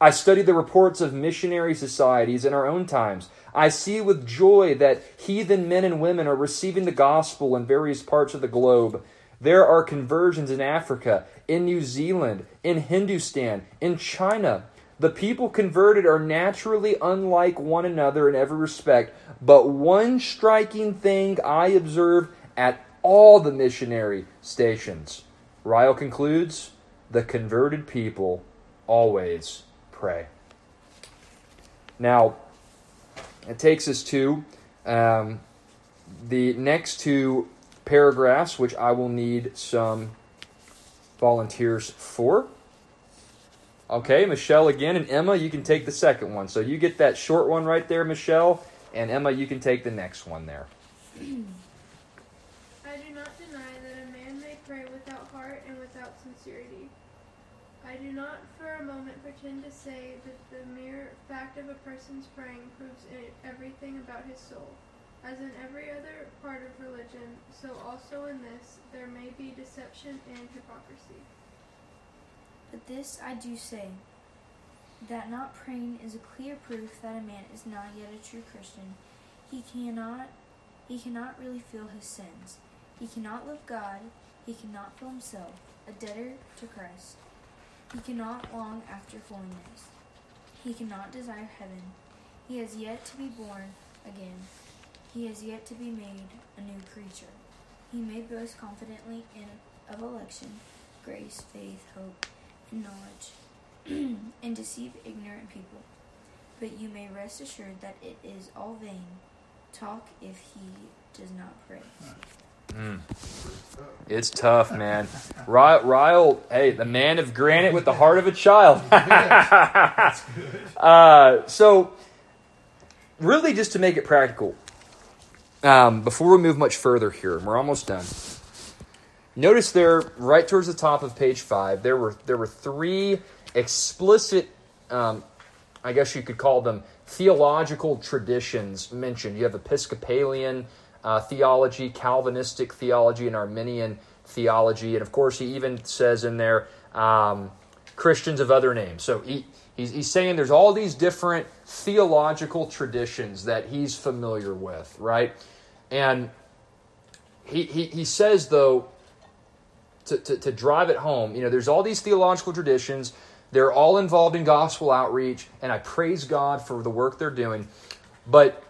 I study the reports of missionary societies in our own times. I see with joy that heathen men and women are receiving the gospel in various parts of the globe. There are conversions in Africa, in New Zealand, in Hindustan, in China. The people converted are naturally unlike one another in every respect, but one striking thing I observe at all the missionary stations. Ryle concludes the converted people always pray. Now, it takes us to um, the next two paragraphs, which I will need some volunteers for. Okay, Michelle again, and Emma, you can take the second one. So you get that short one right there, Michelle, and Emma, you can take the next one there. I do not deny that a man may pray without heart and without sincerity. I do not for a moment pretend to say that the mere fact of a person's praying proves everything about his soul. As in every other part of religion, so also in this, there may be deception and hypocrisy. But this I do say, that not praying is a clear proof that a man is not yet a true Christian. He cannot he cannot really feel his sins. He cannot love God. He cannot feel himself a debtor to Christ. He cannot long after holiness. He cannot desire heaven. He has yet to be born again. He has yet to be made a new creature. He may boast confidently in, of election, grace, faith, hope, and knowledge, and deceive ignorant people. But you may rest assured that it is all vain talk if he does not pray. Mm. It's tough, man. Ryle, hey, the man of granite with the heart of a child. uh, so, really, just to make it practical, um, before we move much further here, we're almost done. Notice there, right towards the top of page five, there were there were three explicit, um, I guess you could call them theological traditions mentioned. You have Episcopalian uh, theology, Calvinistic theology, and Arminian theology. And of course, he even says in there um, Christians of other names. So he, he's, he's saying there's all these different theological traditions that he's familiar with, right? And he, he, he says, though, to, to, to drive it home, you know, there's all these theological traditions. They're all involved in gospel outreach, and I praise God for the work they're doing. But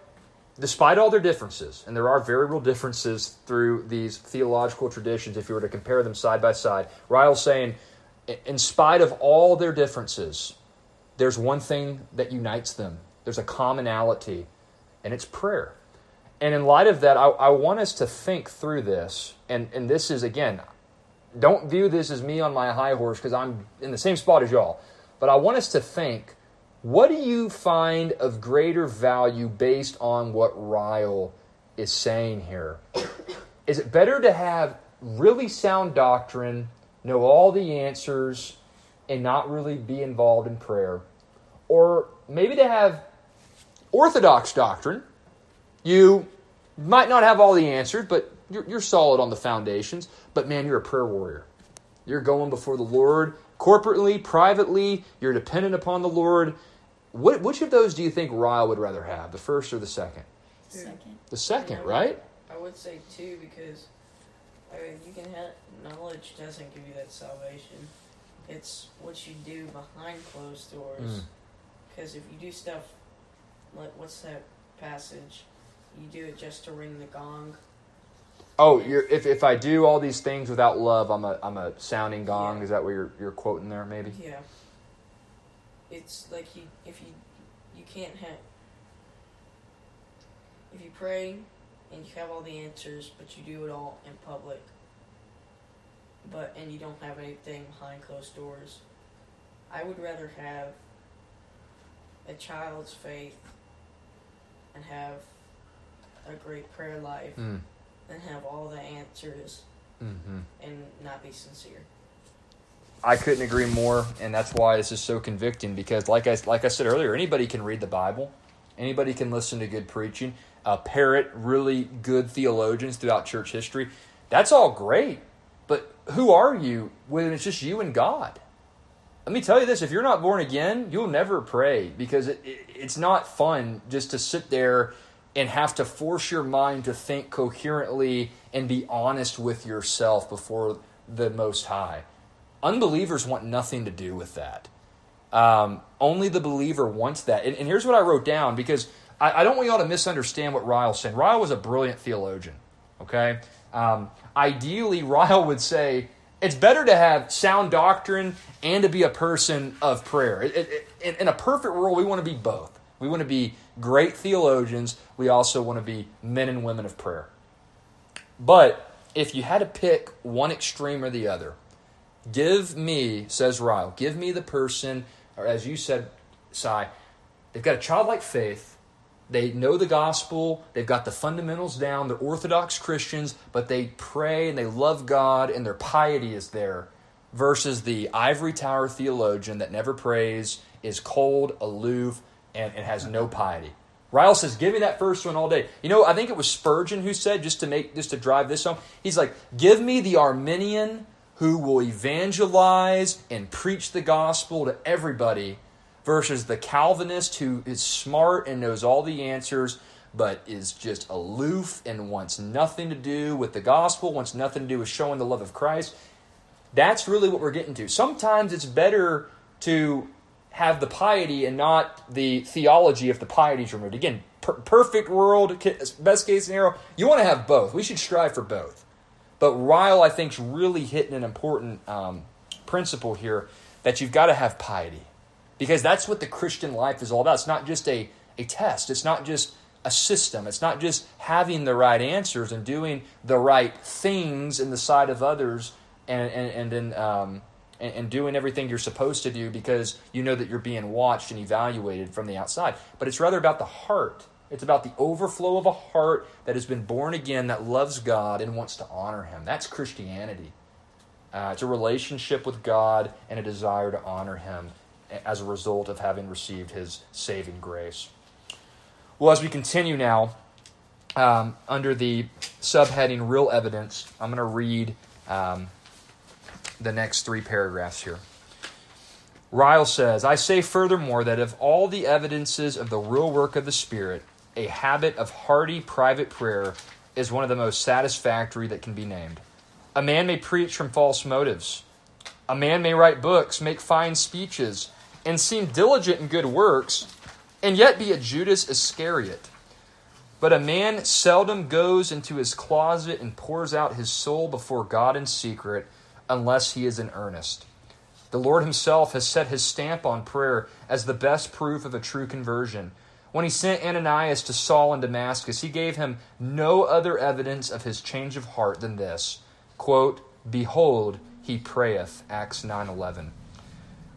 despite all their differences, and there are very real differences through these theological traditions if you were to compare them side by side, Ryle's saying, in spite of all their differences, there's one thing that unites them. There's a commonality, and it's prayer. And in light of that, I, I want us to think through this. And, and this is, again, don't view this as me on my high horse because I'm in the same spot as y'all. But I want us to think what do you find of greater value based on what Ryle is saying here? Is it better to have really sound doctrine, know all the answers, and not really be involved in prayer? Or maybe to have orthodox doctrine, you might not have all the answers, but you're, you're solid on the foundations, but man, you're a prayer warrior. You're going before the Lord corporately, privately, you're dependent upon the Lord what, which of those do you think Ryle would rather have, the first or the second? Second. The second, Yeah. right? I would say two because I mean, you can have knowledge doesn't give you that salvation. It's what you do behind closed doors. Mm. Because if you do stuff like what's that passage? You do it just to ring the gong. Oh, you're, if, if I do all these things without love, I'm a I'm a sounding gong. Yeah. Is that what you're you're quoting there? Maybe. Yeah. It's like you if you you can't have if you pray and you have all the answers, but you do it all in public. But and you don't have anything behind closed doors. I would rather have a child's faith and have a great prayer life Mm. than have all the answers hmm and not be sincere. I couldn't agree more, and that's why this is so convicting. Because, like I like I said earlier, anybody can read the Bible, anybody can listen to good preaching, uh, parrot really good theologians throughout church history. That's all great, but who are you when it's just you and God? Let me tell you this: if you're not born again, you'll never pray because it, it, it's not fun just to sit there and have to force your mind to think coherently and be honest with yourself before the Most High. Unbelievers want nothing to do with that. Um, only the believer wants that. And, and here's what I wrote down because I, I don't want y'all to misunderstand what Ryle said. Ryle was a brilliant theologian, okay? Um, ideally, Ryle would say it's better to have sound doctrine and to be a person of prayer. It, it, it, in, in a perfect world, we want to be both. We want to be great theologians. We also want to be men and women of prayer. But if you had to pick one extreme or the other, give me, says Ryle, give me the person, or as you said, Sai, they've got a childlike faith. They know the gospel. They've got the fundamentals down. They're Orthodox Christians, but they pray and they love God and their piety is there. Versus the ivory tower theologian that never prays, is cold, aloof, and, and has no piety. Ryle says, "Give me that first one all day." You know, I think it was Spurgeon who said, just to make, just to drive this home, he's like, "Give me the Arminian who will evangelize and preach the gospel to everybody, versus the Calvinist who is smart and knows all the answers, but is just aloof and wants nothing to do with the gospel, wants nothing to do with showing the love of Christ." That's really what we're getting to. Sometimes it's better to have the piety and not the theology if the piety is removed. Again, per- perfect world, best case scenario, you want to have both. We should strive for both. But Ryle, I think, is really hitting an important um, principle here that you've got to have piety. Because that's what the Christian life is all about. It's not just a, a test, it's not just a system, it's not just having the right answers and doing the right things in the sight of others and, and, and then um, and, and doing everything you're supposed to do because you know that you're being watched and evaluated from the outside. But it's rather about the heart. It's about the overflow of a heart that has been born again, that loves God and wants to honor Him. That's Christianity. Uh, it's a relationship with God and a desire to honor Him as a result of having received His saving grace. Well, as we continue now, um, under the subheading Real Evidence, I'm going to read um, the next three paragraphs here. Ryle says, I say furthermore that of all the evidences of the real work of the Spirit, a habit of hearty private prayer is one of the most satisfactory that can be named. A man may preach from false motives. A man may write books, make fine speeches, and seem diligent in good works, and yet be a Judas Iscariot. But a man seldom goes into his closet and pours out his soul before God in secret unless he is in earnest. The Lord Himself has set His stamp on prayer as the best proof of a true conversion. When He sent Ananias to Saul in Damascus, He gave him no other evidence of His change of heart than this quote, Behold, he prayeth. Acts 9.11.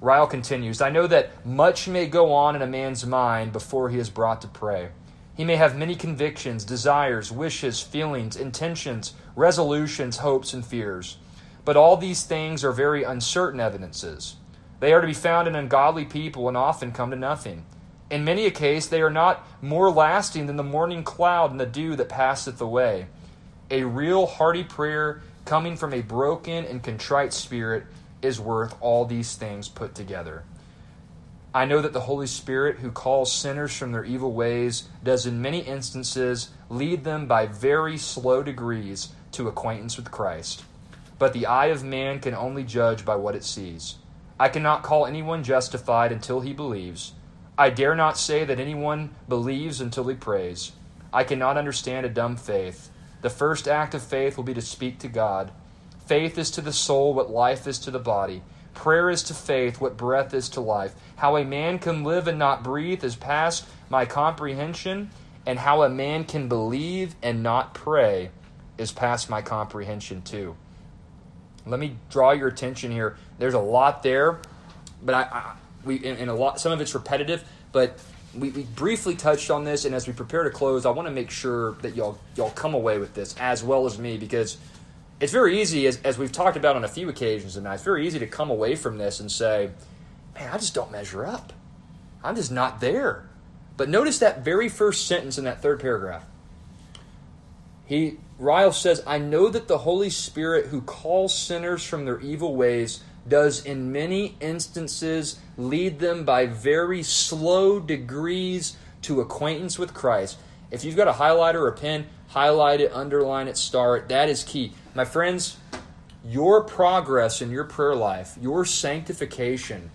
Ryle continues, I know that much may go on in a man's mind before he is brought to pray. He may have many convictions, desires, wishes, feelings, intentions, resolutions, hopes, and fears. But all these things are very uncertain evidences. They are to be found in ungodly people and often come to nothing. In many a case, they are not more lasting than the morning cloud and the dew that passeth away. A real hearty prayer coming from a broken and contrite spirit is worth all these things put together. I know that the Holy Spirit, who calls sinners from their evil ways, does in many instances lead them by very slow degrees to acquaintance with Christ. But the eye of man can only judge by what it sees. I cannot call anyone justified until he believes. I dare not say that anyone believes until he prays. I cannot understand a dumb faith. The first act of faith will be to speak to God. Faith is to the soul what life is to the body. Prayer is to faith what breath is to life. How a man can live and not breathe is past my comprehension, and how a man can believe and not pray is past my comprehension too. Let me draw your attention here. There's a lot there, but I, we in, in, a lot. Some of it's repetitive, but we, we briefly touched on this. And as we prepare to close, I want to make sure that y'all y'all come away with this as well as me because it's very easy, as, as we've talked about on a few occasions tonight. It's very easy to come away from this and say, "Man, I just don't measure up. I'm just not there." But notice that very first sentence in that third paragraph. He Ryle says, I know that the Holy Spirit who calls sinners from their evil ways does in many instances lead them by very slow degrees to acquaintance with Christ. If you've got a highlighter or a pen, highlight it, underline it, star it. That is key. My friends, your progress in your prayer life, your sanctification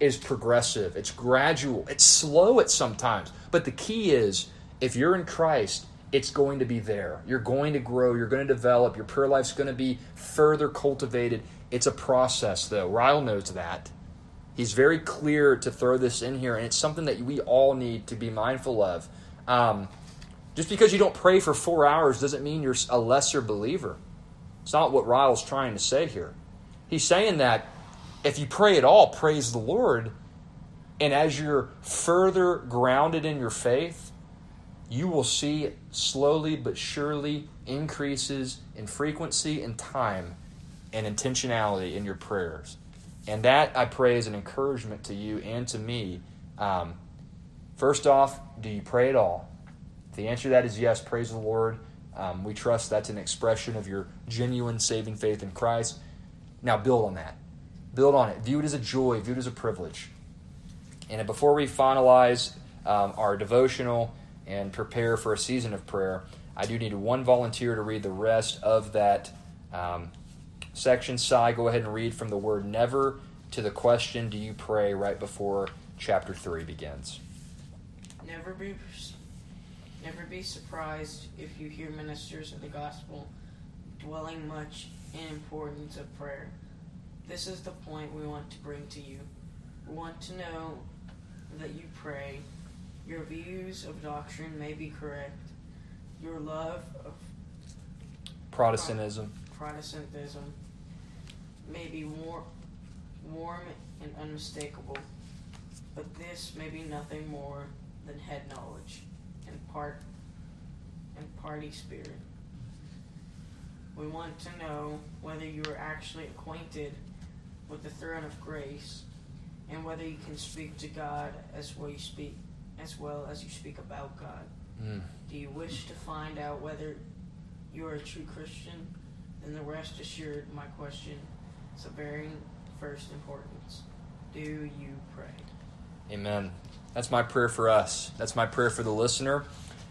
is progressive. It's gradual. It's slow at sometimes. But the key is if you're in Christ, it's going to be there. You're going to grow, you're going to develop, your prayer life's going to be further cultivated. It's a process, though. Ryle knows that. He's very clear to throw this in here, and it's something that we all need to be mindful of. Um, just because you don't pray for four hours doesn't mean you're a lesser believer. It's not what Ryle's trying to say here. He's saying that if you pray at all, praise the Lord. And as you're further grounded in your faith, you will see slowly but surely increases in frequency and time and intentionality in your prayers. And that, I pray, is an encouragement to you and to me. Um, first off, do you pray at all? If the answer to that is yes, praise the Lord. Um, we trust that's an expression of your genuine saving faith in Christ. Now, build on that. Build on it. View it as a joy, view it as a privilege. And before we finalize um, our devotional, and prepare for a season of prayer, I do need one volunteer to read the rest of that um, section. Sai, go ahead and read from the word never to the question, Do you pray right before chapter 3 begins? Never be, never be surprised if you hear ministers of the gospel dwelling much in importance of prayer. This is the point we want to bring to you. We want to know that you pray your views of doctrine may be correct. Your love of Protestantism, Protestantism may be war- warm and unmistakable, but this may be nothing more than head knowledge and part and party spirit. We want to know whether you are actually acquainted with the throne of grace and whether you can speak to God as we speak as well as you speak about God? Mm. Do you wish to find out whether you are a true Christian? Then the rest assured my question of very first importance. Do you pray? Amen. That's my prayer for us. That's my prayer for the listener.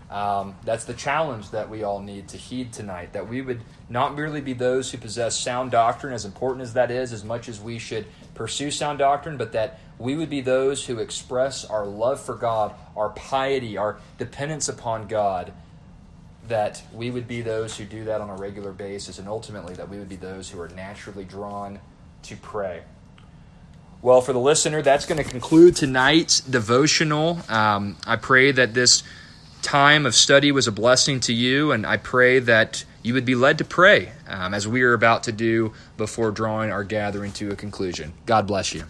Um, that's the challenge that we all need to heed tonight. That we would not merely be those who possess sound doctrine, as important as that is, as much as we should pursue sound doctrine, but that we would be those who express our love for God, our piety, our dependence upon God. That we would be those who do that on a regular basis, and ultimately that we would be those who are naturally drawn to pray. Well, for the listener, that's going to conclude tonight's devotional. Um, I pray that this time of study was a blessing to you, and I pray that you would be led to pray um, as we are about to do before drawing our gathering to a conclusion. God bless you.